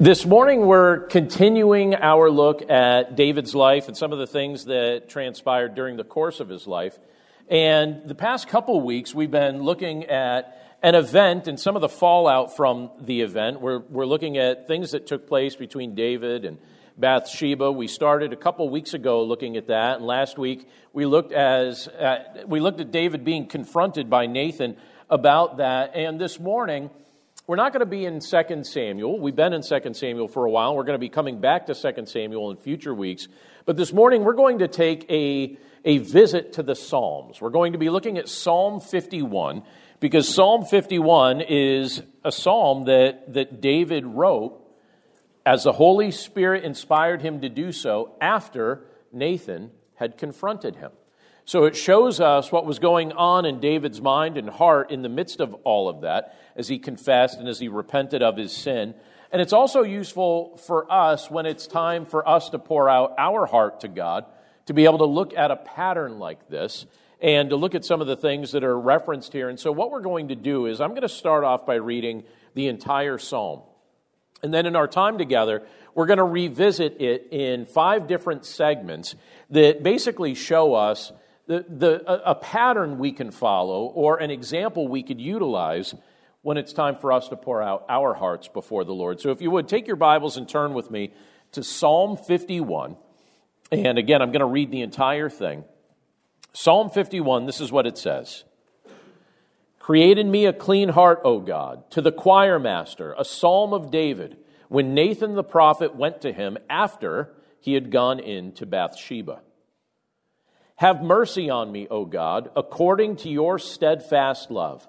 This morning, we're continuing our look at David's life and some of the things that transpired during the course of his life. And the past couple weeks, we've been looking at an event and some of the fallout from the event. We're, we're looking at things that took place between David and Bathsheba. We started a couple weeks ago looking at that, and last week we looked as uh, we looked at David being confronted by Nathan about that. And this morning, we're not going to be in 2 Samuel. We've been in 2 Samuel for a while. We're going to be coming back to 2 Samuel in future weeks. But this morning, we're going to take a, a visit to the Psalms. We're going to be looking at Psalm 51 because Psalm 51 is a psalm that, that David wrote as the Holy Spirit inspired him to do so after Nathan had confronted him. So it shows us what was going on in David's mind and heart in the midst of all of that as he confessed and as he repented of his sin. And it's also useful for us when it's time for us to pour out our heart to God to be able to look at a pattern like this and to look at some of the things that are referenced here. And so, what we're going to do is I'm going to start off by reading the entire psalm. And then, in our time together, we're going to revisit it in five different segments that basically show us the, the, a pattern we can follow or an example we could utilize when it's time for us to pour out our hearts before the Lord. So if you would, take your Bibles and turn with me to Psalm 51. And again, I'm going to read the entire thing. Psalm 51, this is what it says Create in me a clean heart, O God, to the choir master, a psalm of David, when Nathan the prophet went to him after he had gone in to Bathsheba. Have mercy on me, O God, according to your steadfast love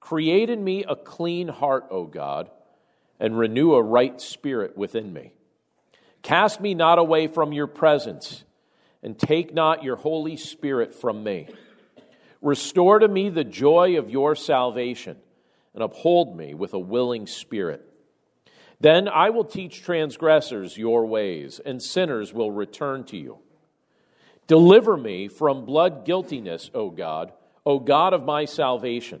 Create in me a clean heart, O God, and renew a right spirit within me. Cast me not away from your presence, and take not your Holy Spirit from me. Restore to me the joy of your salvation, and uphold me with a willing spirit. Then I will teach transgressors your ways, and sinners will return to you. Deliver me from blood guiltiness, O God, O God of my salvation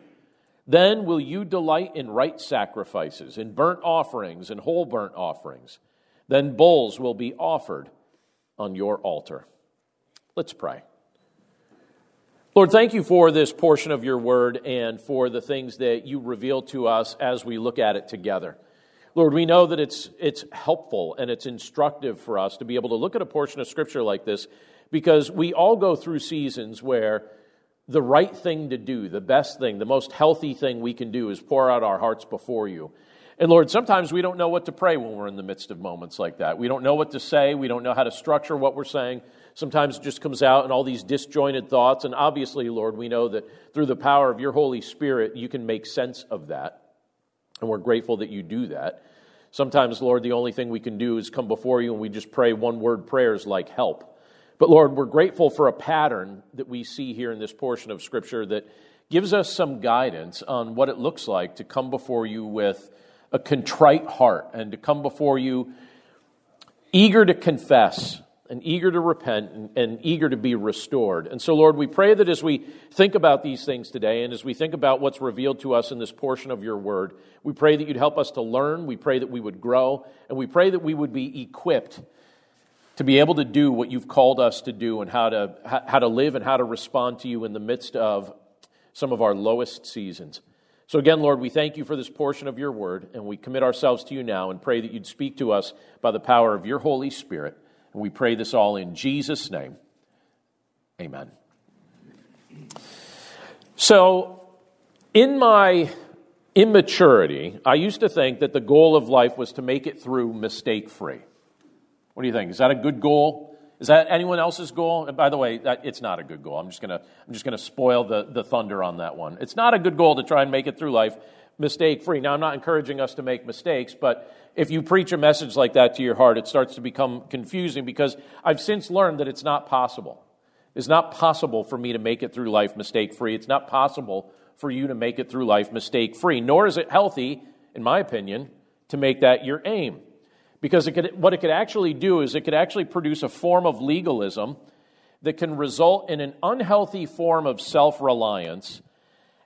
Then will you delight in right sacrifices, in burnt offerings and whole burnt offerings. Then bulls will be offered on your altar. Let's pray. Lord, thank you for this portion of your word and for the things that you reveal to us as we look at it together. Lord, we know that it's, it's helpful and it's instructive for us to be able to look at a portion of Scripture like this because we all go through seasons where the right thing to do, the best thing, the most healthy thing we can do is pour out our hearts before you. And Lord, sometimes we don't know what to pray when we're in the midst of moments like that. We don't know what to say. We don't know how to structure what we're saying. Sometimes it just comes out in all these disjointed thoughts. And obviously, Lord, we know that through the power of your Holy Spirit, you can make sense of that. And we're grateful that you do that. Sometimes, Lord, the only thing we can do is come before you and we just pray one word prayers like help. But Lord, we're grateful for a pattern that we see here in this portion of Scripture that gives us some guidance on what it looks like to come before you with a contrite heart and to come before you eager to confess and eager to repent and, and, eager to be restored. And so, Lord, we pray that as we think about these things today and as we think about what's revealed to us in this portion of your word, we pray that you'd help us to learn. We pray that we would grow. And we pray that we would be equipped to be able to do what you've called us to do and how to, how to live and how to respond to you in the midst of some of our lowest seasons. So, again, Lord, we thank you for this portion of your word, and we commit ourselves to you now and pray that you'd speak to us by the power of your Holy Spirit. And we pray this all in Jesus' name. Amen. So, in my immaturity, I used to think that the goal of life was to make it through mistake free. What do you think? Is that a good goal? Is that anyone else's goal? And by the way, that, it's not a good goal. I'm just gonna I'm just gonna spoil the, the thunder on that one. It's not a good goal to try and make it through life mistake free. Now I'm not encouraging us to make mistakes, but if you preach a message like that to your heart, it starts to become confusing because I've since learned that it's not possible. It's not possible for me to make it through life mistake free. It's not possible for you to make it through life mistake free, nor is it healthy, in my opinion, to make that your aim. Because it could, what it could actually do is it could actually produce a form of legalism that can result in an unhealthy form of self reliance.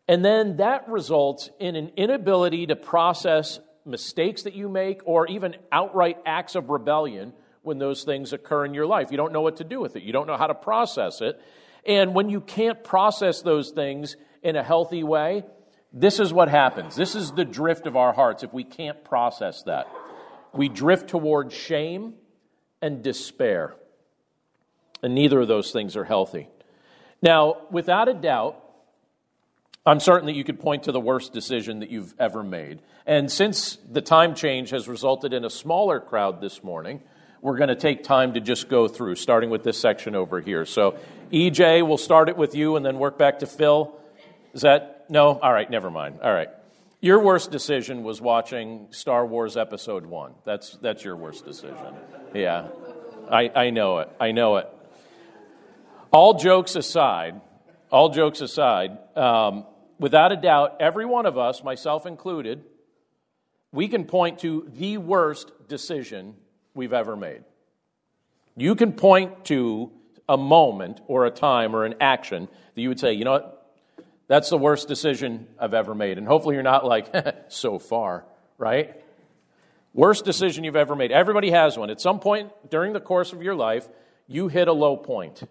And then that results in an inability to process mistakes that you make or even outright acts of rebellion when those things occur in your life. You don't know what to do with it, you don't know how to process it. And when you can't process those things in a healthy way, this is what happens. This is the drift of our hearts if we can't process that we drift toward shame and despair. And neither of those things are healthy. Now, without a doubt, I'm certain that you could point to the worst decision that you've ever made. And since the time change has resulted in a smaller crowd this morning, we're going to take time to just go through, starting with this section over here. So, EJ, we'll start it with you and then work back to Phil. Is that no? All right, never mind. All right. Your worst decision was watching Star Wars Episode 1. That's, that's your worst decision. Yeah, I, I know it. I know it. All jokes aside, all jokes aside, um, without a doubt, every one of us, myself included, we can point to the worst decision we've ever made. You can point to a moment or a time or an action that you would say, you know what, that's the worst decision I've ever made. And hopefully you're not like, so far, right? Worst decision you've ever made. Everybody has one. At some point during the course of your life, you hit a low point.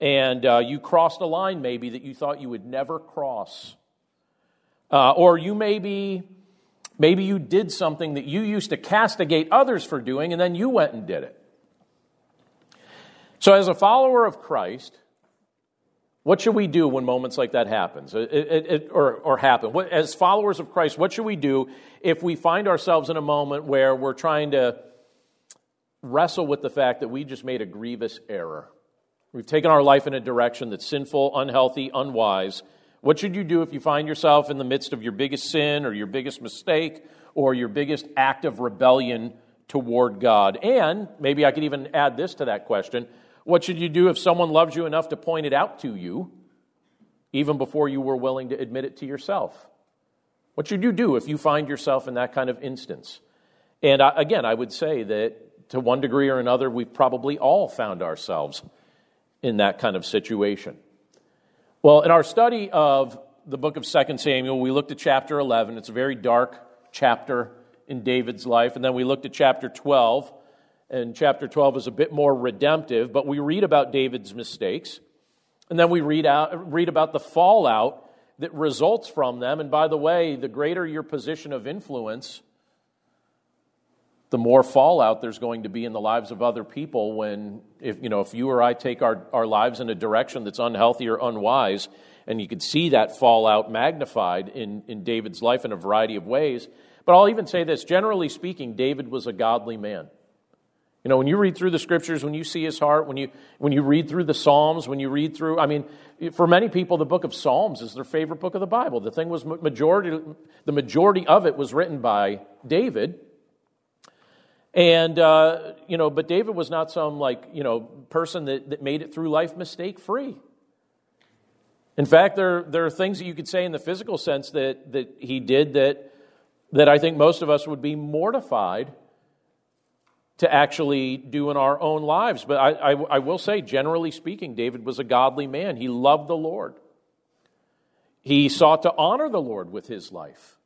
And uh, you crossed a line maybe that you thought you would never cross. Uh, or you maybe, maybe you did something that you used to castigate others for doing, and then you went and did it. So, as a follower of Christ, what should we do when moments like that happens, it, it, it, or, or happen? What, as followers of Christ, what should we do if we find ourselves in a moment where we're trying to wrestle with the fact that we just made a grievous error? We've taken our life in a direction that's sinful, unhealthy, unwise. What should you do if you find yourself in the midst of your biggest sin or your biggest mistake or your biggest act of rebellion toward God? And maybe I could even add this to that question what should you do if someone loves you enough to point it out to you, even before you were willing to admit it to yourself? What should you do if you find yourself in that kind of instance? And I, again, I would say that to one degree or another, we've probably all found ourselves in that kind of situation. Well, in our study of the book of 2 Samuel, we looked at chapter 11. It's a very dark chapter in David's life. And then we looked at chapter 12 and chapter 12 is a bit more redemptive, but we read about David's mistakes, and then we read, out, read about the fallout that results from them. And by the way, the greater your position of influence, the more fallout there's going to be in the lives of other people when, if, you know, if you or I take our, our lives in a direction that's unhealthy or unwise, and you could see that fallout magnified in, in David's life in a variety of ways. But I'll even say this generally speaking, David was a godly man. You know, when you read through the scriptures, when you see his heart, when you, when you read through the Psalms, when you read through, I mean, for many people, the book of Psalms is their favorite book of the Bible. The thing was, majority, the majority of it was written by David. And, uh, you know, but David was not some, like, you know, person that, that made it through life mistake free. In fact, there, there are things that you could say in the physical sense that, that he did that, that I think most of us would be mortified to actually do in our own lives. But I, I, I, will say, generally speaking, David was a godly man. He loved the Lord, he sought to honor the Lord with his life.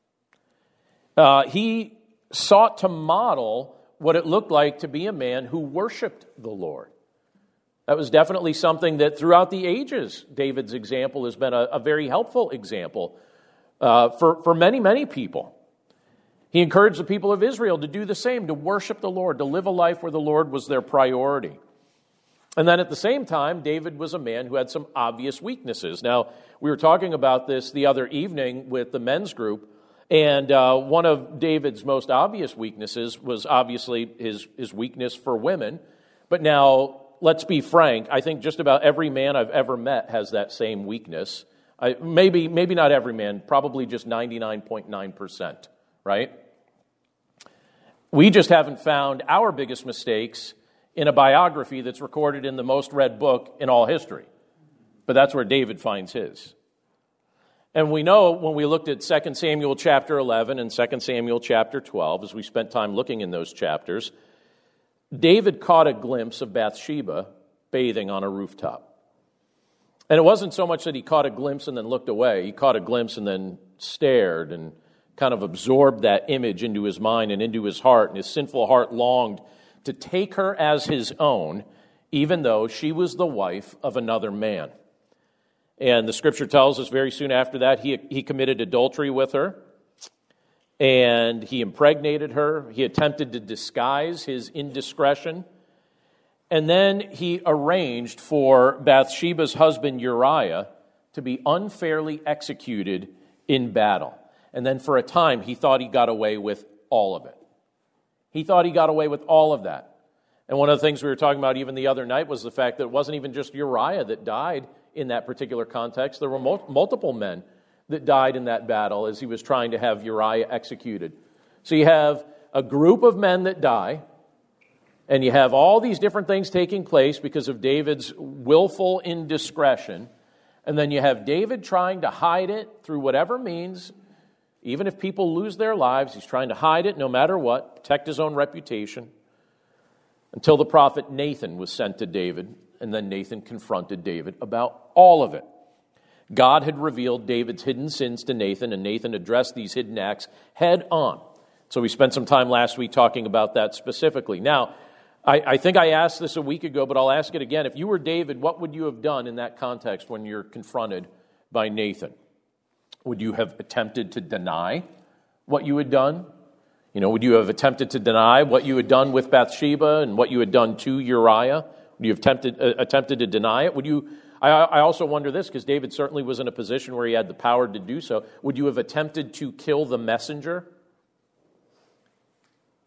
Uh, he sought to model what it looked like to be a man who worshiped the Lord. That was definitely something that throughout the ages, David's example has been a, a very helpful example uh, for, for many, many people. He encouraged the people of Israel to do the same, to worship the Lord, to live a life where the Lord was their priority. And then at the same time, David was a man who had some obvious weaknesses. Now, we were talking about this the other evening with the men's group, and uh, one of David's most obvious weaknesses was obviously his, his weakness for women. But now, let's be frank, I think just about every man I've ever met has that same weakness. I, maybe, maybe not every man, probably just 99.9%, right? We just haven't found our biggest mistakes in a biography that's recorded in the most read book in all history. But that's where David finds his. And we know when we looked at 2 Samuel chapter 11 and 2 Samuel chapter 12, as we spent time looking in those chapters, David caught a glimpse of Bathsheba bathing on a rooftop. And it wasn't so much that he caught a glimpse and then looked away, he caught a glimpse and then stared and kind of absorbed that image into his mind and into his heart, and his sinful heart longed to take her as his own, even though she was the wife of another man. And the scripture tells us very soon after that he, he committed adultery with her and he impregnated her. He attempted to disguise his indiscretion. And then he arranged for Bathsheba's husband Uriah to be unfairly executed in battle. And then for a time, he thought he got away with all of it. He thought he got away with all of that. And one of the things we were talking about even the other night was the fact that it wasn't even just Uriah that died in that particular context. There were mul- multiple men that died in that battle as he was trying to have Uriah executed. So you have a group of men that die, and you have all these different things taking place because of David's willful indiscretion. And then you have David trying to hide it through whatever means even if people lose their lives, he's trying to hide it no matter what, protect his own reputation. Until the prophet Nathan was sent to David, and then Nathan confronted David about all of it. God had revealed David's hidden sins to Nathan, and Nathan addressed these hidden acts head on. So we spent some time last week talking about that specifically. Now, I, I, think I asked this a week ago, but I'll ask it again. If you were David, what would you have done in that context when you're confronted by Nathan? Would you have attempted to deny what you had done? You know, would you have attempted to deny what you had done with Bathsheba and what you had done to Uriah? Would you have attempted, uh, attempted to deny it? Would you? I, I also wonder this because David certainly was in a position where he had the power to do so. Would you have attempted to kill the messenger?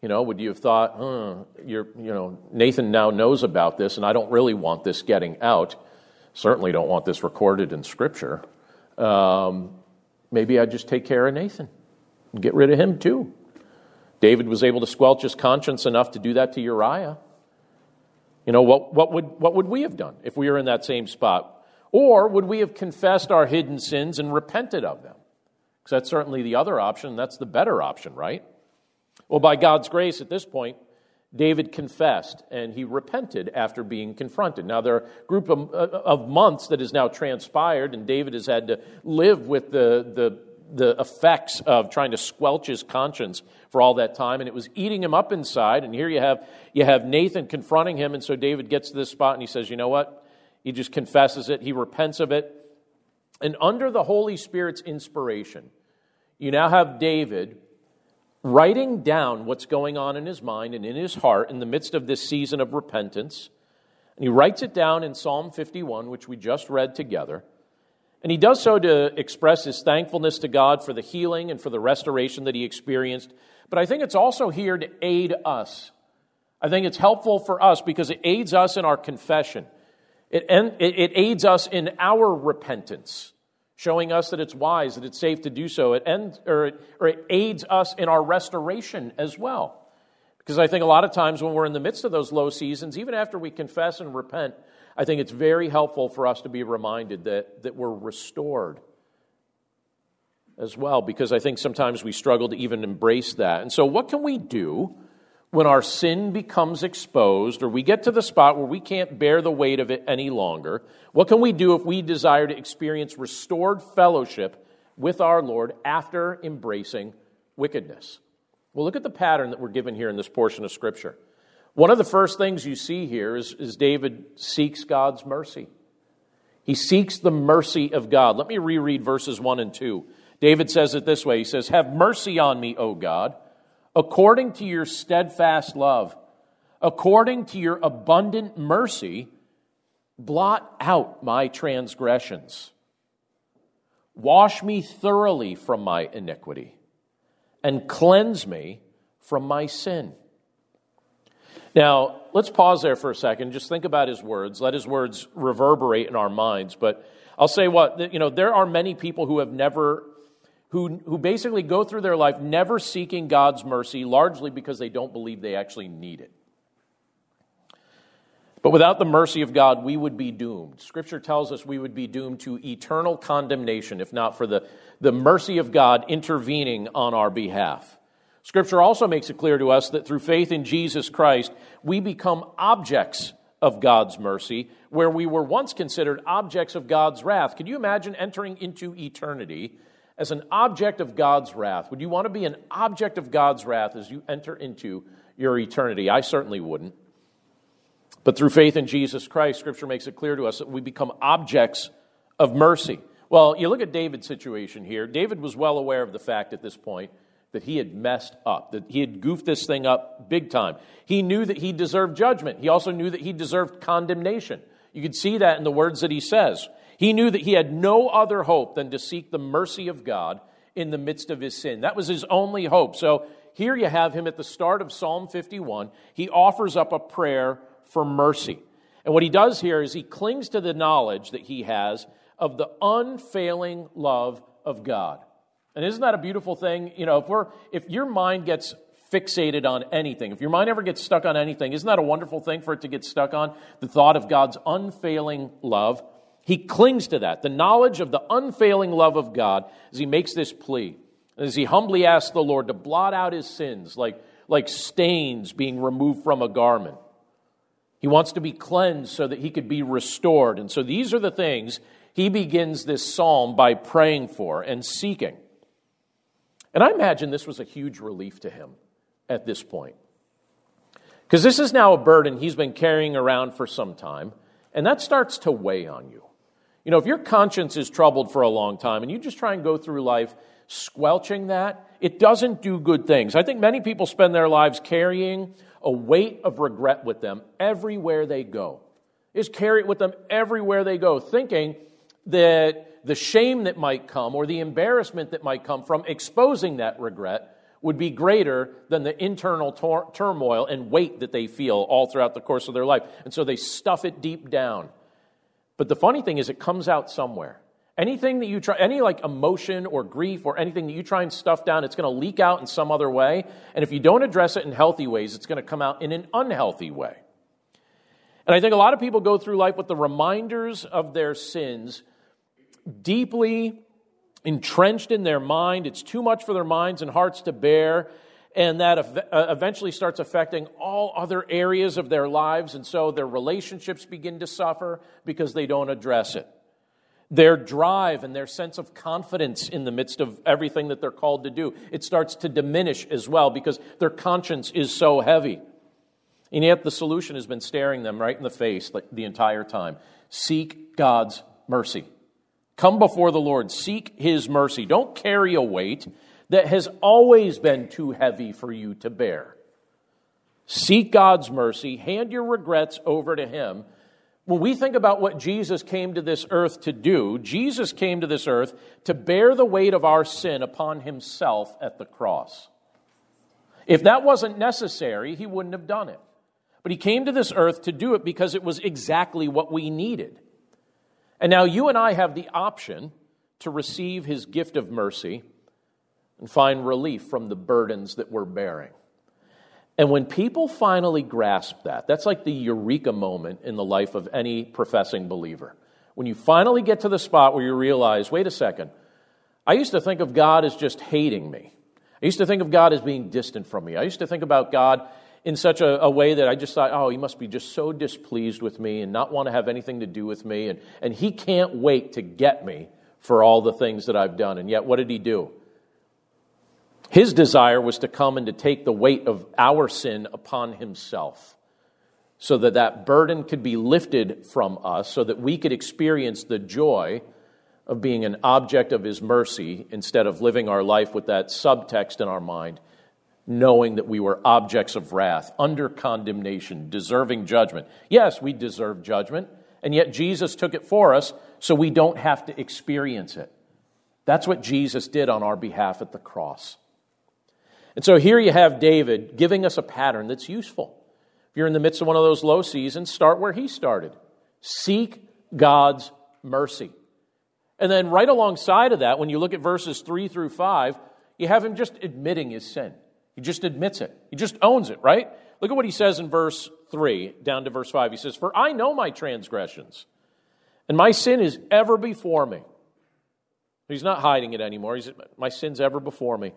You know, would you have thought, you're, you know, Nathan now knows about this, and I don't really want this getting out. Certainly don't want this recorded in Scripture. Um, Maybe I'd just take care of Nathan and get rid of him too. David was able to squelch his conscience enough to do that to Uriah. You know, what, what, would, what would we have done if we were in that same spot? Or would we have confessed our hidden sins and repented of them? Because that's certainly the other option. That's the better option, right? Well, by God's grace at this point, David confessed and he repented after being confronted. Now, there are a group of, uh, of months that has now transpired, and David has had to live with the, the, the effects of trying to squelch his conscience for all that time, and it was eating him up inside. And here you have, you have Nathan confronting him, and so David gets to this spot and he says, You know what? He just confesses it, he repents of it. And under the Holy Spirit's inspiration, you now have David writing down what's going on in his mind and in his heart in the midst of this season of repentance. And he writes it down in Psalm 51, which we just read together. And he does so to express his thankfulness to God for the healing and for the restoration that he experienced. But I think it's also here to aid us. I think it's helpful for us because it aids us in our confession. It, it aids us in our repentance, showing us that it's wise, that it's safe to do so. It, end, or, it, or it aids us in our restoration as well. Because I think a lot of times when we're in the midst of those low seasons, even after we confess and repent, I think it's very helpful for us to be reminded that, that we're restored as well, because I think sometimes we struggle to even embrace that. And so, what can we do when our sin becomes exposed or we get to the spot where we can't bear the weight of it any longer? What can we do if we desire to experience restored fellowship with our Lord after embracing wickedness? Well, look at the pattern that we're given here in this portion of Scripture. One of the first things you see here is, is David seeks God's mercy. He seeks the mercy of God. Let me reread verses 1 and 2. David says it this way He says, Have mercy on me, O God, according to your steadfast love, according to your abundant mercy, blot out my transgressions. Wash me thoroughly from my iniquity and cleanse me from my sin. Now, let's pause there for a second. Just think about his words. Let his words reverberate in our minds. But I'll say what, you know, there are many people who have never, who, who basically go through their life never seeking God's mercy, largely because they don't believe they actually need it. But without the mercy of God, we would be doomed. Scripture tells us we would be doomed to eternal condemnation if not for the, the mercy of God intervening on our behalf. Scripture also makes it clear to us that through faith in Jesus Christ, we become objects of God's mercy, where we were once considered objects of God's wrath. Can you imagine entering into eternity as an object of God's wrath? Would you want to be an object of God's wrath as you enter into your eternity? I certainly wouldn't. But through faith in Jesus Christ, Scripture makes it clear to us that we become objects of mercy. Well, you look at David's situation here. David was well aware of the fact at this point that he had messed up, that he had goofed this thing up big time. He knew that he deserved judgment. He also knew that he deserved condemnation. You can see that in the words that he says. He knew that he had no other hope than to seek the mercy of God in the midst of his sin. That was his only hope. So here you have him at the start of Psalm 51. He offers up a prayer for mercy. And what he does here is he clings to the knowledge that he has of the unfailing love of God. And isn't that a beautiful thing? You know, if we're if your mind gets fixated on anything, if your mind ever gets stuck on anything, isn't that a wonderful thing for it to get stuck on? The thought of God's unfailing love. He clings to that, the knowledge of the unfailing love of God as he makes this plea. As he humbly asks the Lord to blot out his sins like, like stains being removed from a garment. He wants to be cleansed so that he could be restored. And so these are the things he begins this psalm by praying for and seeking. And I imagine this was a huge relief to him at this point. Because this is now a burden he's been carrying around for some time, and that starts to weigh on you. You know, if your conscience is troubled for a long time and you just try and go through life squelching that, it doesn't do good things. I think many people spend their lives carrying a weight of regret with them everywhere they go. Is carry it with them everywhere they go, thinking that the shame that might come or the embarrassment that might come from exposing that regret would be greater than the internal tor- turmoil and weight that they feel all throughout the course of their life. And so they stuff it deep down. But the funny thing is, it comes out somewhere. Anything that you try, any like emotion or grief or anything that you try and stuff down, it's going to leak out in some other way. And if you don't address it in healthy ways, it's going to come out in an unhealthy way. And I think a lot of people go through life with the reminders of their sins deeply entrenched in their mind. It's too much for their minds and hearts to bear. And that uh, eventually starts affecting all other areas of their lives. And so their relationships begin to suffer because they don't address it their drive and their sense of confidence in the midst of everything that they're called to do. It starts to diminish as well because their conscience is so heavy. And yet the solution has been staring them right in the face the entire time. Seek God's mercy. Come before the Lord, seek His mercy. Don't carry a weight that has always been too heavy for you to bear. Seek God's mercy, hand your regrets over to Him, when we think about what Jesus came to this earth to do, Jesus came to this earth to bear the weight of our sin upon himself at the cross. If that wasn't necessary, he wouldn't have done it. but he came to this earth to do it because it was exactly what we needed. And now you and I have the option to receive his gift of mercy and find relief from the burdens that we're bearing. And when people finally grasp that, that's like the eureka moment in the life of any professing believer. When you finally get to the spot where you realize, wait a second, I used to think of God as just hating me. I used to think of God as being distant from me. I used to think about God in such a, a, way that I just thought, oh, he must be just so displeased with me and not want to have anything to do with me. And, and he can't wait to get me for all the things that I've done. And yet, what did he do? His desire was to come and to take the weight of our sin upon himself so that that burden could be lifted from us, so that we could experience the joy of being an object of his mercy instead of living our life with that subtext in our mind, knowing that we were objects of wrath, under condemnation, deserving judgment. Yes, we deserve judgment, and yet Jesus took it for us so we don't have to experience it. That's what Jesus did on our behalf at the cross. And so here you have David giving us a pattern that's useful. If you're in the midst of one of those low seasons, start where he started. Seek God's mercy. And then, right alongside of that, when you look at verses 3 through 5, you have him just admitting his sin. He just admits it, he just owns it, right? Look at what he says in verse 3 down to verse 5. He says, For I know my transgressions, and my sin is ever before me. He's not hiding it anymore. He's, my sin's ever before me.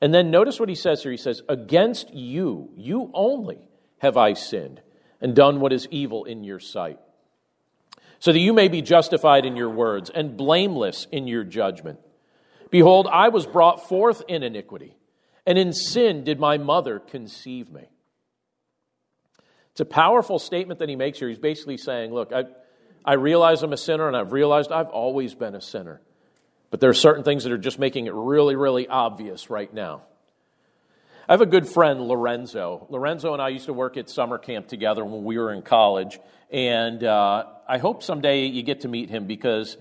And then notice what he says here. He says, Against you, you only, have I sinned and done what is evil in your sight, so that you may be justified in your words and blameless in your judgment. Behold, I was brought forth in iniquity, and in sin did my mother conceive me. It's a powerful statement that he makes here. He's basically saying, Look, I, I realize I'm a sinner, and I've realized I've always been a sinner. But there are certain things that are just making it really, really obvious right now. I have a good friend, Lorenzo. Lorenzo and I used to work at summer camp together when we were in college. And uh, I hope someday you get to meet him because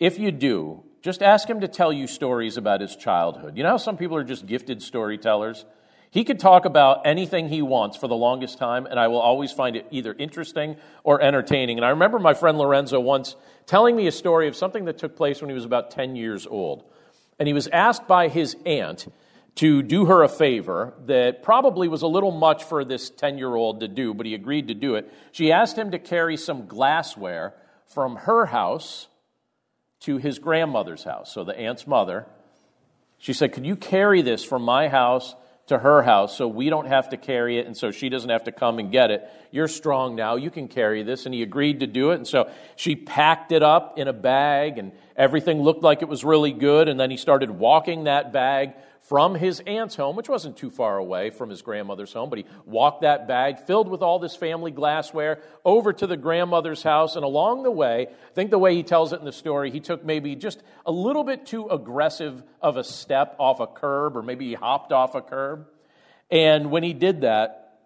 if you do, just ask him to tell you stories about his childhood. You know how some people are just gifted storytellers? He could talk about anything he wants for the longest time, and I will always find it either interesting or entertaining. And I remember my friend Lorenzo once telling me a story of something that took place when he was about 10 years old. And he was asked by his aunt to do her a favor that probably was a little much for this 10 year old to do, but he agreed to do it. She asked him to carry some glassware from her house to his grandmother's house, so the aunt's mother. She said, Could you carry this from my house to her house so we don't have to carry it and so she doesn't have to come and get it. You're strong now. You can carry this. And he agreed to do it. And so she packed it up in a bag and everything looked like it was really good. And then he started walking that bag from his aunt's home, which wasn't too far away from his grandmother's home, but he walked that bag filled with all this family glassware over to the grandmother's house. And along the way, I think the way he tells it in the story, he took maybe just a little bit too aggressive of a step off a curb, or maybe he hopped off a curb. And when he did that,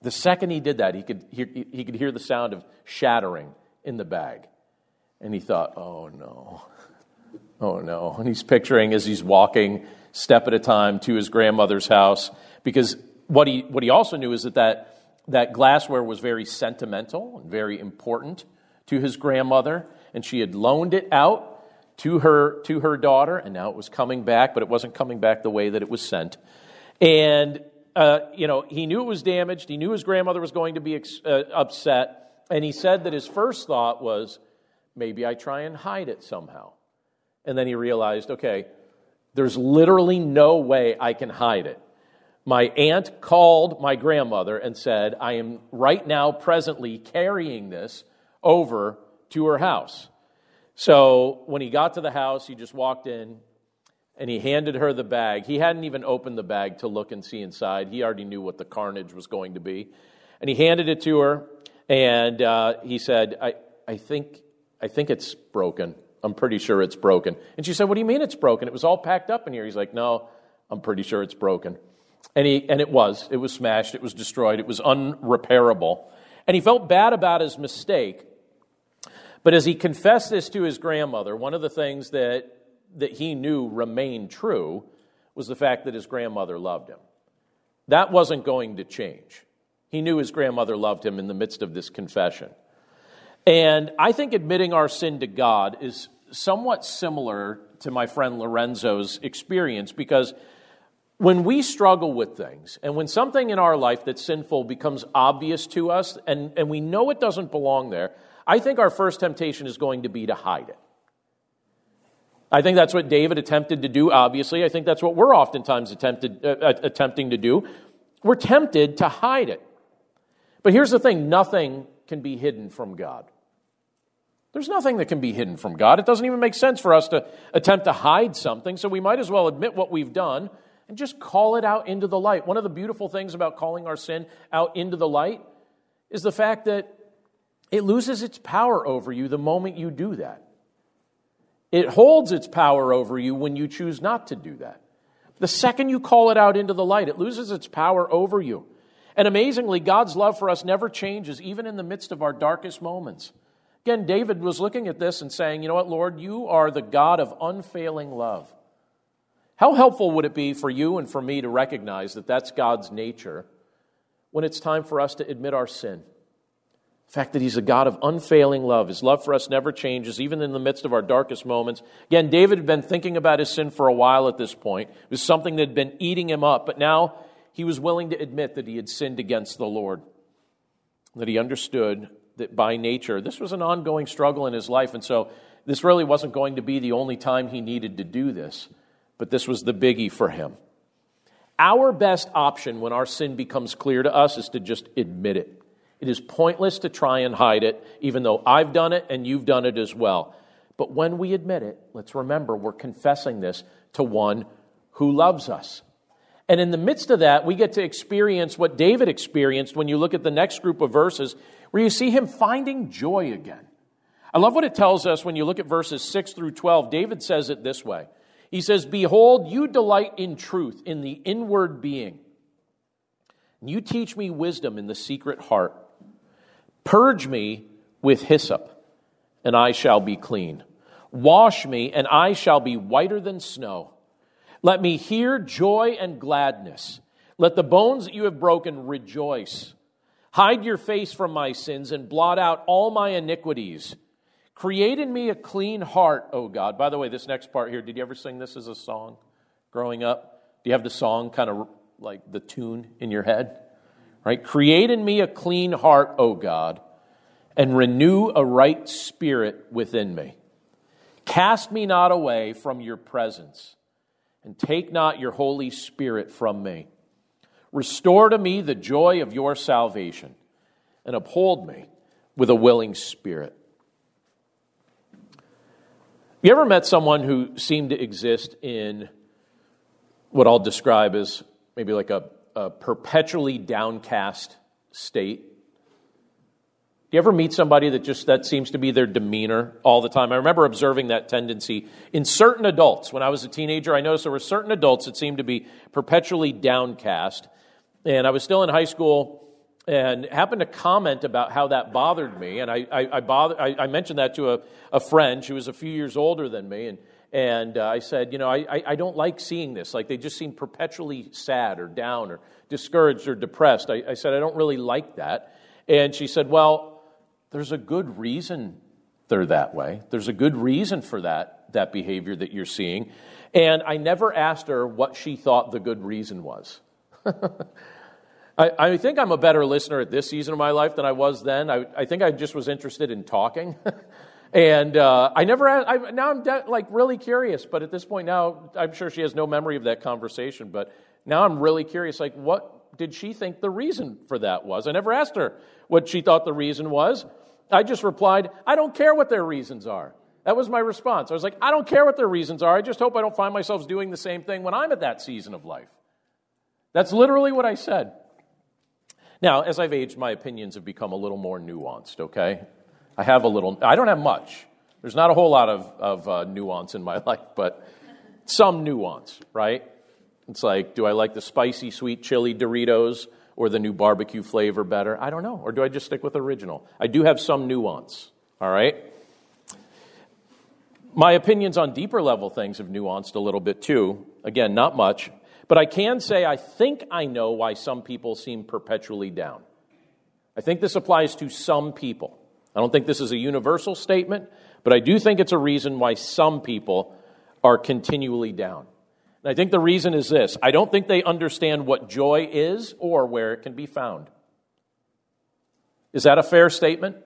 the second he did that, he could hear, he could hear the sound of shattering in the bag. And he thought, oh no, oh no. And he's picturing as he's walking step at a time to his grandmother's house because what he, what he also knew is that, that that glassware was very sentimental and very important to his grandmother, and she had loaned it out to her, to her daughter, and now it was coming back, but it wasn't coming back the way that it was sent. And, uh, you know, he knew it was damaged. He knew his grandmother was going to be ex- uh, upset. And he said that his first thought was, maybe I try and hide it somehow. And then he realized, okay, there's literally no way I can hide it. My aunt called my grandmother and said, I am right now presently carrying this over to her house. So when he got to the house, he just walked in and he handed her the bag. He hadn't even opened the bag to look and see inside. He already knew what the carnage was going to be. And he handed it to her and uh, he said, I, I, think, I think it's broken. I'm pretty sure it's broken. And she said, What do you mean it's broken? It was all packed up in here. He's like, No, I'm pretty sure it's broken. And, he, and it was. It was smashed. It was destroyed. It was unrepairable. And he felt bad about his mistake. But as he confessed this to his grandmother, one of the things that, that he knew remained true was the fact that his grandmother loved him. That wasn't going to change. He knew his grandmother loved him in the midst of this confession. And I think admitting our sin to God is somewhat similar to my friend Lorenzo's experience because when we struggle with things and when something in our life that's sinful becomes obvious to us and, and we know it doesn't belong there, I think our first temptation is going to be to hide it. I think that's what David attempted to do, obviously. I think that's what we're oftentimes attempted, uh, uh, attempting to do. We're tempted to hide it. But here's the thing nothing can be hidden from God. There's nothing that can be hidden from God. It doesn't even make sense for us to attempt to hide something, so we might as well admit what we've done and just call it out into the light. One of the beautiful things about calling our sin out into the light is the fact that it loses its power over you the moment you do that. It holds its power over you when you choose not to do that. The second you call it out into the light, it loses its power over you. And amazingly, God's love for us never changes, even in the midst of our darkest moments. Again, David was looking at this and saying, You know what, Lord, you are the God of unfailing love. How helpful would it be for you and for me to recognize that that's God's nature when it's time for us to admit our sin? The fact that He's a God of unfailing love. His love for us never changes, even in the midst of our darkest moments. Again, David had been thinking about his sin for a while at this point. It was something that had been eating him up, but now he was willing to admit that he had sinned against the Lord, that he understood that by nature, this was an ongoing struggle in his life, and so this really wasn't going to be the only time he needed to do this, but this was the biggie for him. Our best option when our sin becomes clear to us is to just admit it. It is pointless to try and hide it, even though I've done it and you've done it as well. But when we admit it, let's remember we're confessing this to one who loves us. And in the midst of that, we get to experience what David experienced when you look at the next group of verses, where you see him finding joy again. I love what it tells us when you look at verses 6 through 12. David says it this way He says, Behold, you delight in truth, in the inward being. And you teach me wisdom in the secret heart. Purge me with hyssop, and I shall be clean. Wash me, and I shall be whiter than snow. Let me hear joy and gladness. Let the bones that you have broken rejoice. Hide your face from my sins and blot out all my iniquities. Create in me a clean heart, O God. By the way, this next part here, did you ever sing this as a song growing up? Do you have the song kind of like the tune in your head? Right? Create in me a clean heart, O God, and renew a right spirit within me. Cast me not away from your presence, and take not your Holy Spirit from me. Restore to me the joy of your salvation, and uphold me with a willing spirit. You ever met someone who seemed to exist in what I'll describe as maybe like a a perpetually downcast state? Do you ever meet somebody that just that seems to be their demeanor all the time? I remember observing that tendency in certain adults. When I was a teenager, I noticed there were certain adults that seemed to be perpetually downcast. And I was still in high school and happened to comment about how that bothered me. And I, I, I, bother, I, I mentioned that to a, a friend who was a few years older than me. And and uh, I said, you know, I, I don't like seeing this. Like they just seem perpetually sad or down or discouraged or depressed. I, I said, I don't really like that. And she said, well, there's a good reason they're that way. There's a good reason for that, that behavior that you're seeing. And I never asked her what she thought the good reason was. I, I, think I'm a better listener at this season of my life than I was then. I, I think I just was interested in talking. And uh, I never, I, now I'm de- like really curious, but at this point now, I'm sure she has no memory of that conversation. But now I'm really curious, like, what did she think the reason for that was? I never asked her what she thought the reason was. I just replied, I don't care what their reasons are. That was my response. I was like, I don't care what their reasons are. I just hope I don't find myself doing the same thing when I'm at that season of life. That's literally what I said. Now, as I've aged, my opinions have become a little more nuanced, okay? I have a little, I don't have much. There's not a whole lot of, of uh, nuance in my life, but some nuance, right? It's like, do I like the spicy, sweet chili Doritos or the new barbecue flavor better? I don't know. Or do I just stick with original? I do have some nuance, all right? My opinions on deeper level things have nuanced a little bit too. Again, not much. But I can say I think I know why some people seem perpetually down. I think this applies to some people. I don't think this is a universal statement, but I do think it's a reason why some people are continually down. And I think the reason is this I don't think they understand what joy is or where it can be found. Is that a fair statement?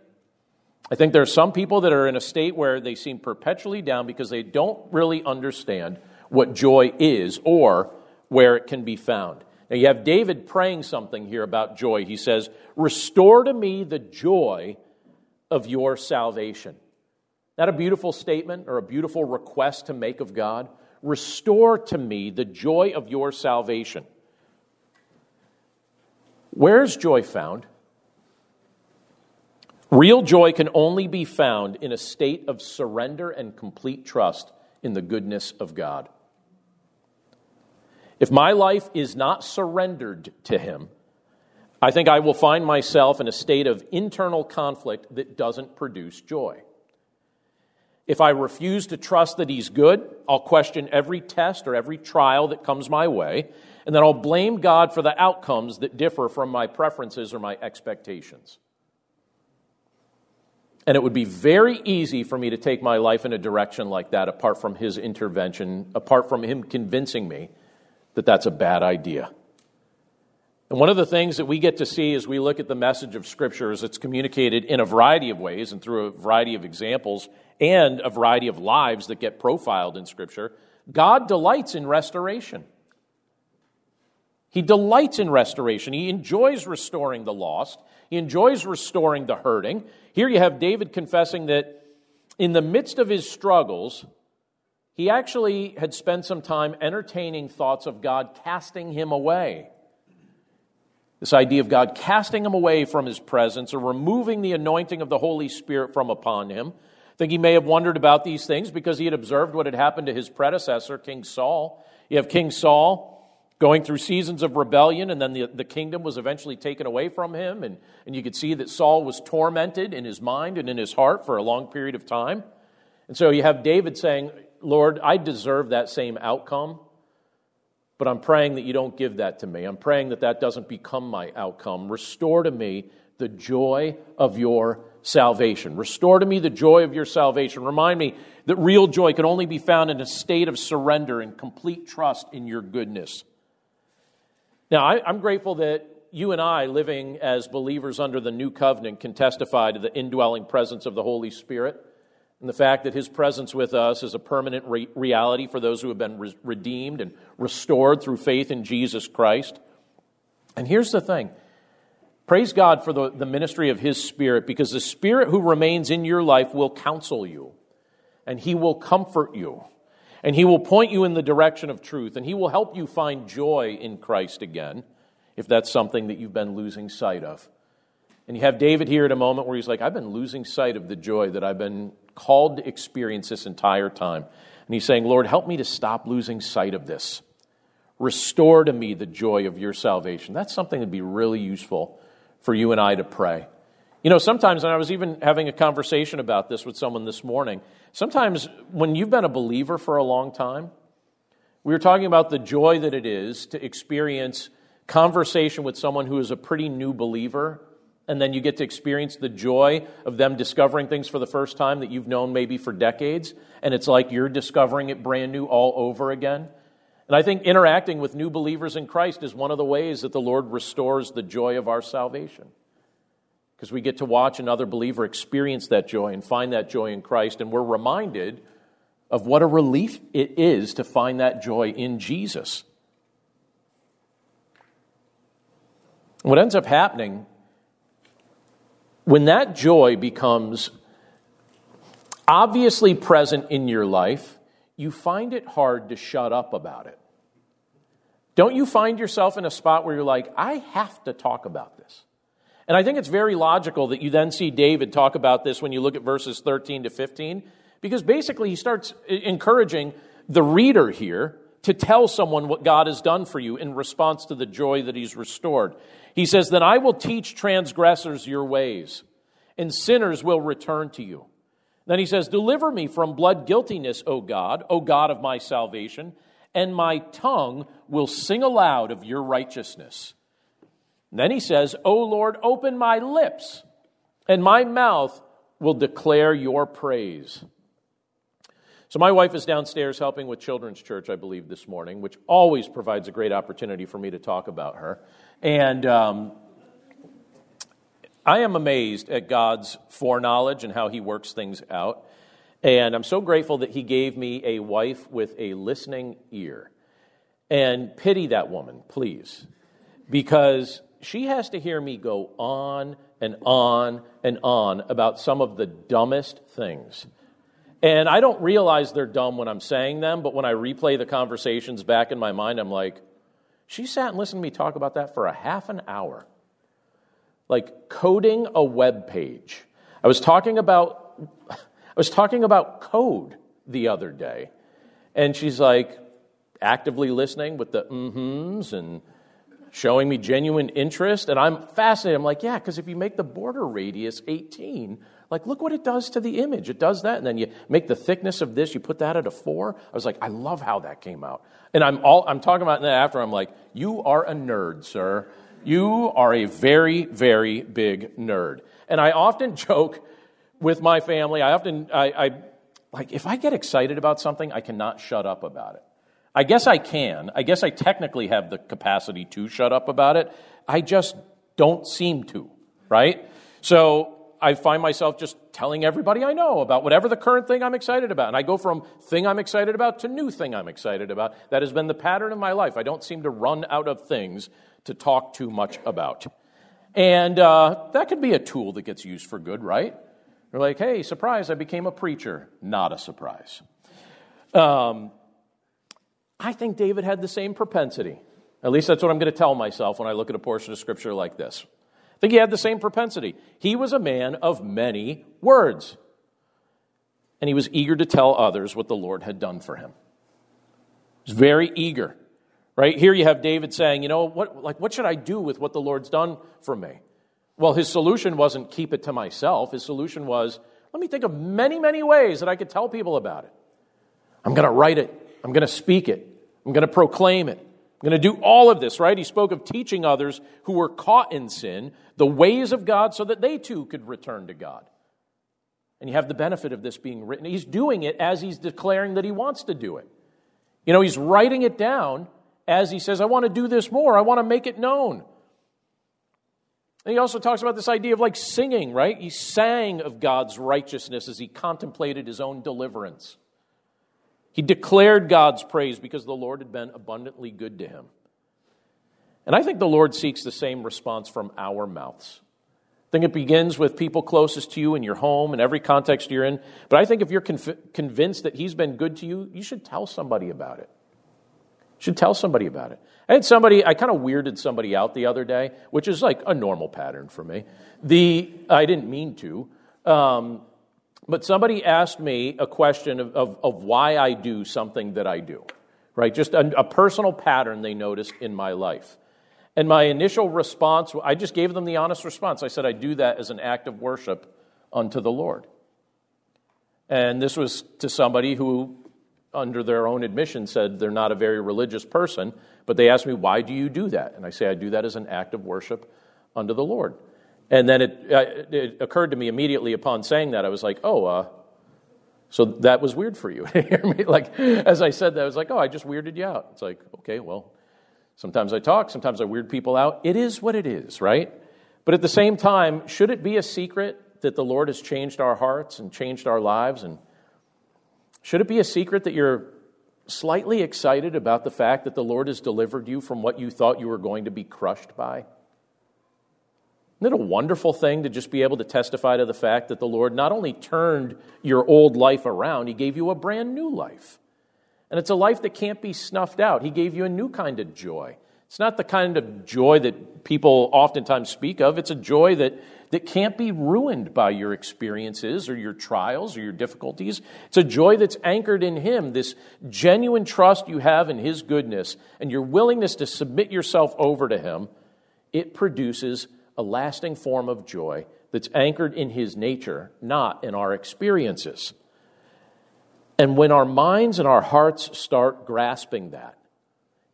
I think there are some people that are in a state where they seem perpetually down because they don't really understand what joy is or where it can be found. Now, you have David praying something here about joy. He says, Restore to me the joy of your salvation. That a beautiful statement or a beautiful request to make of God? Restore to me the joy of your salvation. Where's joy found? Real joy can only be found in a state of surrender and complete trust in the goodness of God. If my life is not surrendered to Him, I think I will find myself in a state of internal conflict that doesn't produce joy. If I refuse to trust that He's good, I'll question every test or every trial that comes my way, and then I'll blame God for the outcomes that differ from my preferences or my expectations. And it would be very easy for me to take my life in a direction like that apart from His intervention, apart from Him convincing me that that's a bad idea. And one of the things that we get to see as we look at the message of Scripture is it's communicated in a variety of ways and through a variety of examples and a variety of lives that get profiled in Scripture. God delights in restoration. He delights in restoration. He enjoys restoring the lost. He enjoys restoring the hurting. Here you have David confessing that in the midst of his struggles, he actually had spent some time entertaining thoughts of God casting him away. This idea of God casting him away from his presence or removing the anointing of the Holy Spirit from upon him. I think he may have wondered about these things because he had observed what had happened to his predecessor, King Saul. You have King Saul going through seasons of rebellion, and then the, the kingdom was eventually taken away from him. And, and you could see that Saul was tormented in his mind and in his heart for a long period of time. And so you have David saying, Lord, I deserve that same outcome. But I'm praying that you don't give that to me. I'm praying that that doesn't become my outcome. Restore to me the joy of your salvation. Restore to me the joy of your salvation. Remind me that real joy can only be found in a state of surrender and complete trust in your goodness. Now, I, am grateful that you and I, living as believers under the new covenant, can testify to the indwelling presence of the Holy Spirit and the fact that his presence with us is a permanent re- reality for those who have been re- redeemed and restored through faith in Jesus Christ. And here's the thing praise God for the, the ministry of his Spirit, because the Spirit who remains in your life will counsel you, and he will comfort you, and he will point you in the direction of truth, and he will help you find joy in Christ again, if that's something that you've been losing sight of. And you have David here at a moment where he's like, I've been losing sight of the joy that I've been called to experience this entire time. And he's saying, Lord, help me to stop losing sight of this. Restore to me the joy of your salvation. That's something that'd be really useful for you and I to pray. You know, sometimes, and I was even having a conversation about this with someone this morning, sometimes when you've been a believer for a long time, we were talking about the joy that it is to experience conversation with someone who is a pretty new believer and then you get to experience the joy of them discovering things for the first time that you've known maybe for decades, and it's like you're discovering it brand new all over again. And I think interacting with new believers in Christ is one of the ways that the Lord restores the joy of our salvation. Because we get to watch another believer experience that joy and find that joy in Christ, and we're reminded of what a relief it is to find that joy in Jesus. What ends up happening when that joy becomes obviously present in your life, you find it hard to shut up about it. Don't you find yourself in a spot where you're like, I have to talk about this? And I think it's very logical that you then see David talk about this when you look at verses 13 to 15, because basically he starts encouraging the reader here to tell someone what God has done for you in response to the joy that he's restored. He says, Then I will teach transgressors your ways, and sinners will return to you. Then he says, Deliver me from blood guiltiness, O God, O God of my salvation, and my tongue will sing aloud of your righteousness. And then he says, O Lord, open my lips, and my mouth will declare your praise. So, my wife is downstairs helping with Children's Church, I believe, this morning, which always provides a great opportunity for me to talk about her. And um, I am amazed at God's foreknowledge and how He works things out. And I'm so grateful that He gave me a wife with a listening ear. And pity that woman, please, because she has to hear me go on and on and on about some of the dumbest things. And I don't realize they're dumb when I'm saying them, but when I replay the conversations back in my mind, I'm like, she sat and listened to me talk about that for a half an hour. Like coding a web page. I was talking about I was talking about code the other day. And she's like actively listening with the mm-hmms and showing me genuine interest. And I'm fascinated. I'm like, yeah, because if you make the border radius 18, like, look what it does to the image. It does that. And then you make the thickness of this, you put that at a four. I was like, I love how that came out. And I'm, all, I'm talking about that after. I'm like, you are a nerd, sir. You are a very, very big nerd. And I often joke with my family. I often, I, I like, if I get excited about something, I cannot shut up about it. I guess I can. I guess I technically have the capacity to shut up about it. I just don't seem to, right? So I find myself just telling everybody I know about whatever the current thing I'm excited about. And I go from thing I'm excited about to new thing I'm excited about. That has been the pattern of my life. I don't seem to run out of things to talk too much about. And uh, that could be a tool that gets used for good, right? You're like, hey, surprise, I became a preacher. Not a surprise. Um, I think David had the same propensity. At least that's what I'm going to tell myself when I look at a portion of scripture like this. I think he had the same propensity. He was a man of many words, and he was eager to tell others what the Lord had done for him. He was very eager. Right here, you have David saying, "You know what? Like, what should I do with what the Lord's done for me?" Well, his solution wasn't keep it to myself. His solution was, "Let me think of many, many ways that I could tell people about it. I'm going to write it. I'm going to speak it. I'm going to proclaim it." I'm going to do all of this, right? He spoke of teaching others who were caught in sin the ways of God so that they too could return to God. And you have the benefit of this being written. He's doing it as he's declaring that he wants to do it. You know, he's writing it down as he says, I want to do this more, I want to make it known. And he also talks about this idea of like singing, right? He sang of God's righteousness as he contemplated his own deliverance. He declared God's praise because the Lord had been abundantly good to him. And I think the Lord seeks the same response from our mouths. I think it begins with people closest to you in your home and every context you're in. But I think if you're conv- convinced that He's been good to you, you should tell somebody about it. You should tell somebody about it. I had somebody, I kind of weirded somebody out the other day, which is like a normal pattern for me. The, I didn't mean to. Um, but somebody asked me a question of, of, of, why I do something that I do, right? Just a, a, personal pattern they noticed in my life. And my initial response, I just gave them the honest response. I said, I do that as an act of worship unto the Lord. And this was to somebody who, under their own admission, said they're not a very religious person. But they asked me, Why do you do that? And I say, I do that as an act of worship unto the Lord. And then it, it occurred to me immediately upon saying that, I was like, oh, uh, so that was weird for you. like, as I said that, I was like, oh, I just weirded you out. It's like, okay, well, sometimes I talk, sometimes I weird people out. It is what it is, right? But at the same time, should it be a secret that the Lord has changed our hearts and changed our lives? And should it be a secret that you're slightly excited about the fact that the Lord has delivered you from what you thought you were going to be crushed by? Isn't it a wonderful thing to just be able to testify to the fact that the Lord not only turned your old life around, He gave you a brand new life? And it's a life that can't be snuffed out. He gave you a new kind of joy. It's not the kind of joy that people oftentimes speak of, it's a joy that, that can't be ruined by your experiences or your trials or your difficulties. It's a joy that's anchored in Him, this genuine trust you have in His goodness and your willingness to submit yourself over to Him. It produces a lasting form of joy that's anchored in His nature, not in our experiences. And when our minds and our hearts start grasping that,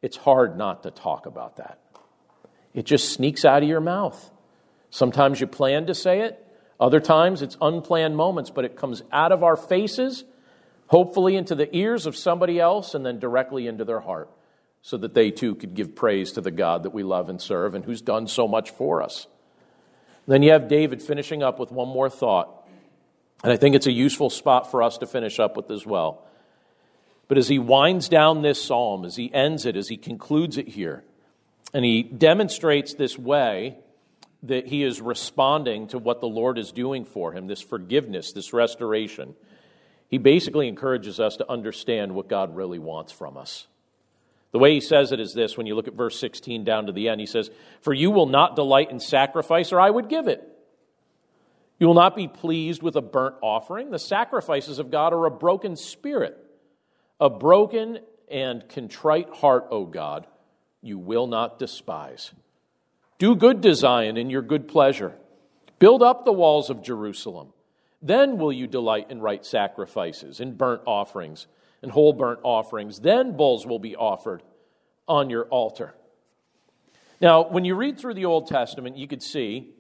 it's hard not to talk about that. it just sneaks out of your mouth. Sometimes you plan to say it, other times it's unplanned moments, but it comes out of our faces, hopefully into the ears of somebody else, and then directly into their heart, so that they too could give praise to the God that we love and serve and who's done so much for us. Then you have David finishing up with one more thought. And I think it's a useful spot for us to finish up with as well. But as he winds down this psalm, as he ends it, as he concludes it here, and he demonstrates this way that he is responding to what the Lord is doing for him, this forgiveness, this restoration, he basically encourages us to understand what God really wants from us. The way he says it is this when you look at verse 16 down to the end, he says, For you will not delight in sacrifice, or I would give it. You will not be pleased with a burnt offering. The sacrifices of God are a broken spirit, a broken and contrite heart, O God, you will not despise. Do good to Zion in your good pleasure. Build up the walls of Jerusalem. Then will you delight in right sacrifices, in burnt offerings, and whole burnt offerings. Then bulls will be offered on your altar. Now, when you read through the Old Testament, you could see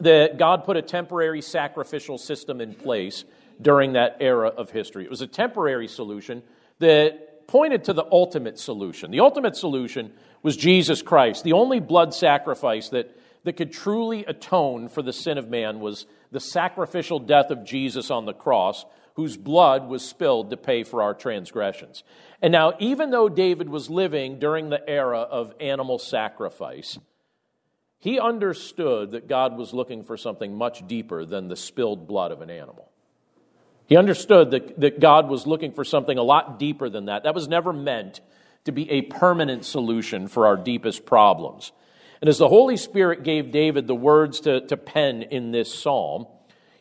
that God put a temporary sacrificial system in place during that era of history. It was a temporary solution that pointed to the ultimate solution. The ultimate solution was Jesus Christ. The only blood sacrifice that, that could truly atone for the sin of man was the sacrificial death of Jesus on the cross, whose blood was spilled to pay for our transgressions. And now, even though David was living during the era of animal sacrifice, he understood that God was looking for something much deeper than the spilled blood of an animal. He understood that, that God was looking for something a lot deeper than that. That was never meant to be a permanent solution for our deepest problems. And as the Holy Spirit gave David the words to, to pen in this psalm,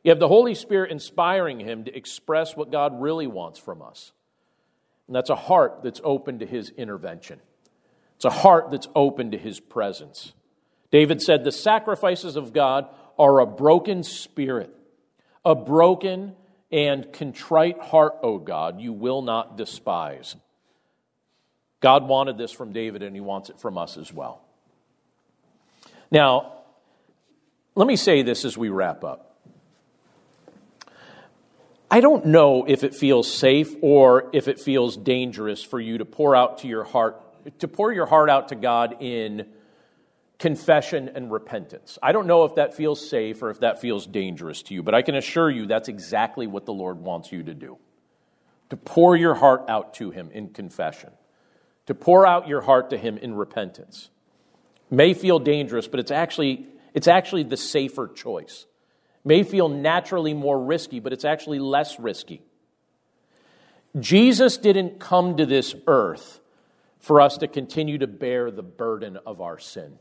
you have the Holy Spirit inspiring him to express what God really wants from us. And that's a heart that's open to his intervention. It's a heart that's open to his presence. David said, The sacrifices of God are a broken spirit, a broken and contrite heart, O God, you will not despise. God wanted this from David, and he wants it from us as well. Now, let me say this as we wrap up. I don't know if it feels safe or if it feels dangerous for you to pour out to your heart, to pour your heart out to God in confession and repentance. I don't know if that feels safe or if that feels dangerous to you, but I can assure you that's exactly what the Lord wants you to do. To pour your heart out to Him in confession to pour out your heart to Him in repentance. May feel dangerous, but it's actually, it's actually the safer choice. May feel naturally more risky, but it's actually less risky. Jesus didn't come to this earth for us to continue to bear the burden of our sin.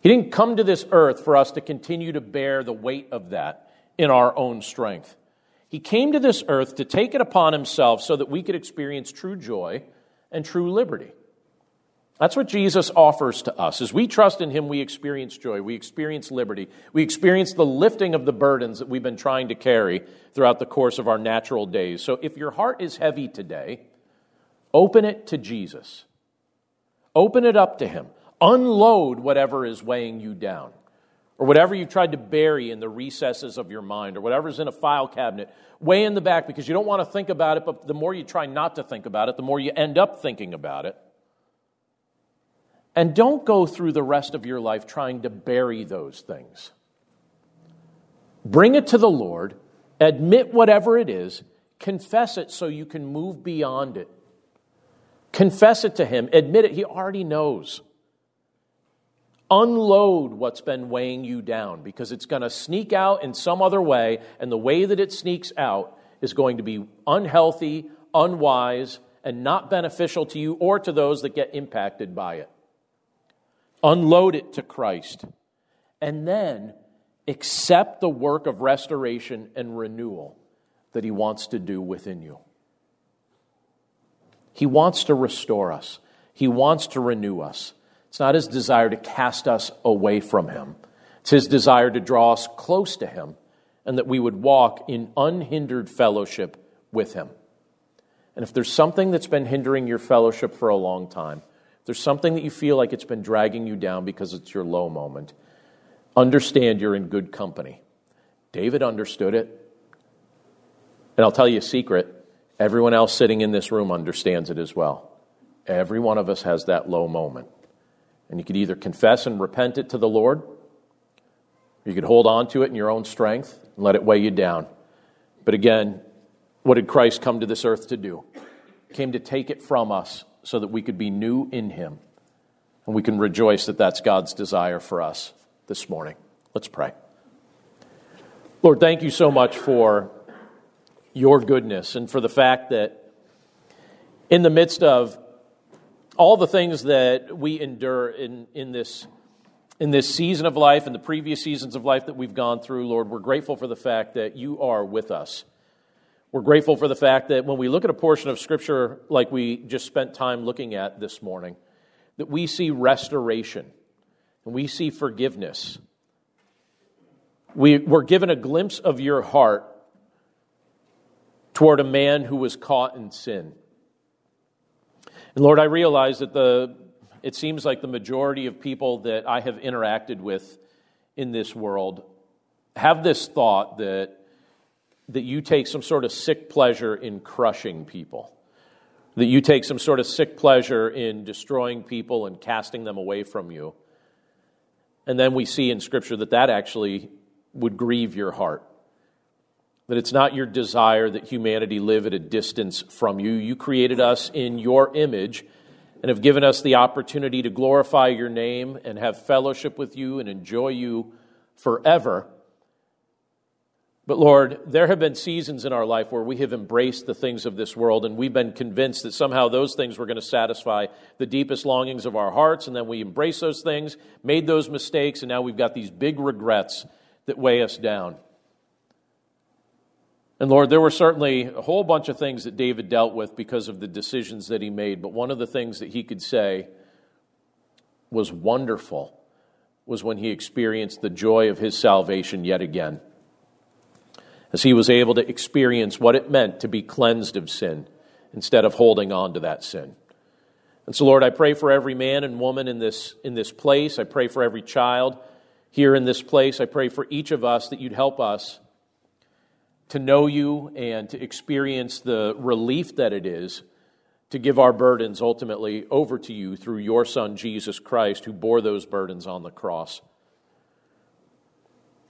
He didn't come to this earth for us to continue to bear the weight of that in our own strength. He came to this earth to take it upon himself so that we could experience true joy and true liberty. That's what Jesus offers to us. As we trust in him, we experience joy, we experience liberty, we experience the lifting of the burdens that we've been trying to carry throughout the course of our natural days. So if your heart is heavy today, open it to Jesus. Open it up to him. Unload whatever is weighing you down or whatever you've tried to bury in the recesses of your mind, or whatever's in a file cabinet, way in the back because you don't want to think about it, but the more you try not to think about it, the more you end up thinking about it. And don't go through the rest of your life trying to bury those things. Bring it to the Lord, admit whatever it is, confess it so you can move beyond it. Confess it to Him, admit it, He already knows. Unload what's been weighing you down because it's going to sneak out in some other way, and the way that it sneaks out is going to be unhealthy, unwise, and not beneficial to you or to those that get impacted by it. Unload it to Christ. And then accept the work of restoration and renewal that He wants to do within you. He wants to restore us, He wants to renew us. It's not his desire to cast us away from him. It's his desire to draw us close to him and that we would walk in unhindered fellowship with him. And if there's something that's been hindering your fellowship for a long time, there's something that you feel like it's been dragging you down because it's your low moment, understand you're in good company. David understood it. And I'll tell you a secret everyone else sitting in this room understands it as well. Every one of us has that low moment. And you could either confess and repent it to the Lord, or you could hold on to it in your own strength and let it weigh you down. But again, what did Christ come to this earth to do? He came to take it from us so that we could be new in Him. And we can rejoice that that's God's desire for us this morning. Let's pray. Lord, thank you so much for your goodness and for the fact that in the midst of all the things that we endure in, in, this, in this season of life and the previous seasons of life that we've gone through, Lord, we're grateful for the fact that you are with us. We're grateful for the fact that when we look at a portion of Scripture like we just spent time looking at this morning, that we see restoration and we see forgiveness. We, we're given a glimpse of your heart toward a man who was caught in sin. And Lord, I realize that the, it seems like the majority of people that I have interacted with in this world have this thought that, that you take some sort of sick pleasure in crushing people, that you take some sort of sick pleasure in destroying people and casting them away from you. And then we see in Scripture that that actually would grieve your heart. That it's not your desire that humanity live at a distance from you. You created us in your image and have given us the opportunity to glorify your name and have fellowship with you and enjoy you forever. But Lord, there have been seasons in our life where we have embraced the things of this world and we've been convinced that somehow those things were going to satisfy the deepest longings of our hearts. And then we embraced those things, made those mistakes, and now we've got these big regrets that weigh us down. And Lord, there were certainly a whole bunch of things that David dealt with because of the decisions that he made, but one of the things that he could say was wonderful was when he experienced the joy of his salvation yet again. As he was able to experience what it meant to be cleansed of sin instead of holding on to that sin. And so, Lord, I pray for every man and woman in this, in this place. I pray for every child here in this place. I pray for each of us that you'd help us to know you and to experience the relief that it is to give our burdens ultimately over to you through your Son, Jesus Christ, who bore those burdens on the cross.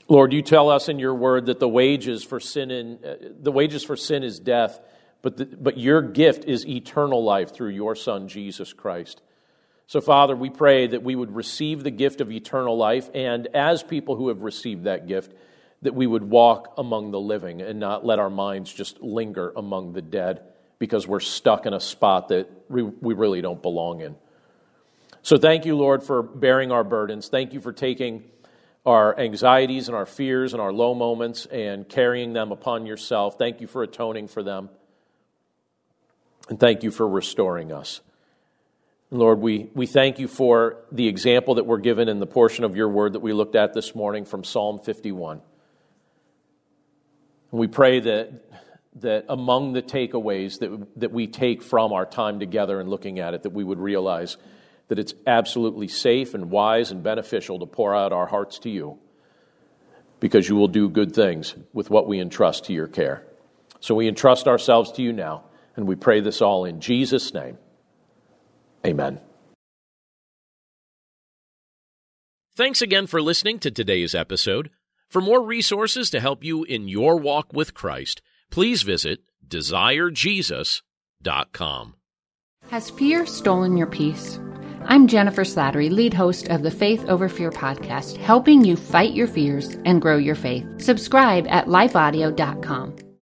Lord, you tell us in your word that the wages for sin, in, uh, the wages for sin is death, but, the, but your gift is eternal life through your Son, Jesus Christ. So, Father, we pray that we would receive the gift of eternal life, and as people who have received that gift, that we would walk among the living and not let our minds just linger among the dead because we're stuck in a spot that we, really don't belong in. So thank you, Lord, for bearing our burdens. Thank you for taking our anxieties and our fears and our low moments and carrying them upon yourself. Thank you for atoning for them. And thank you for restoring us. Lord, we, we thank you for the example that we're given in the portion of your word that we looked at this morning from Psalm 51. And we pray that, that among the takeaways that, that we take from our time together and looking at it, that we would realize that it's absolutely safe and wise and beneficial to pour out our hearts to you because you will do good things with what we entrust to your care. So we entrust ourselves to you now, and we pray this all in Jesus' name. Amen. Thanks again for listening to today's episode. For more resources to help you in your walk with Christ, please visit desirejesus.com. Has fear stolen your peace? I'm Jennifer Slattery, lead host of the Faith Over Fear podcast, helping you fight your fears and grow your faith. Subscribe at lifeaudio.com.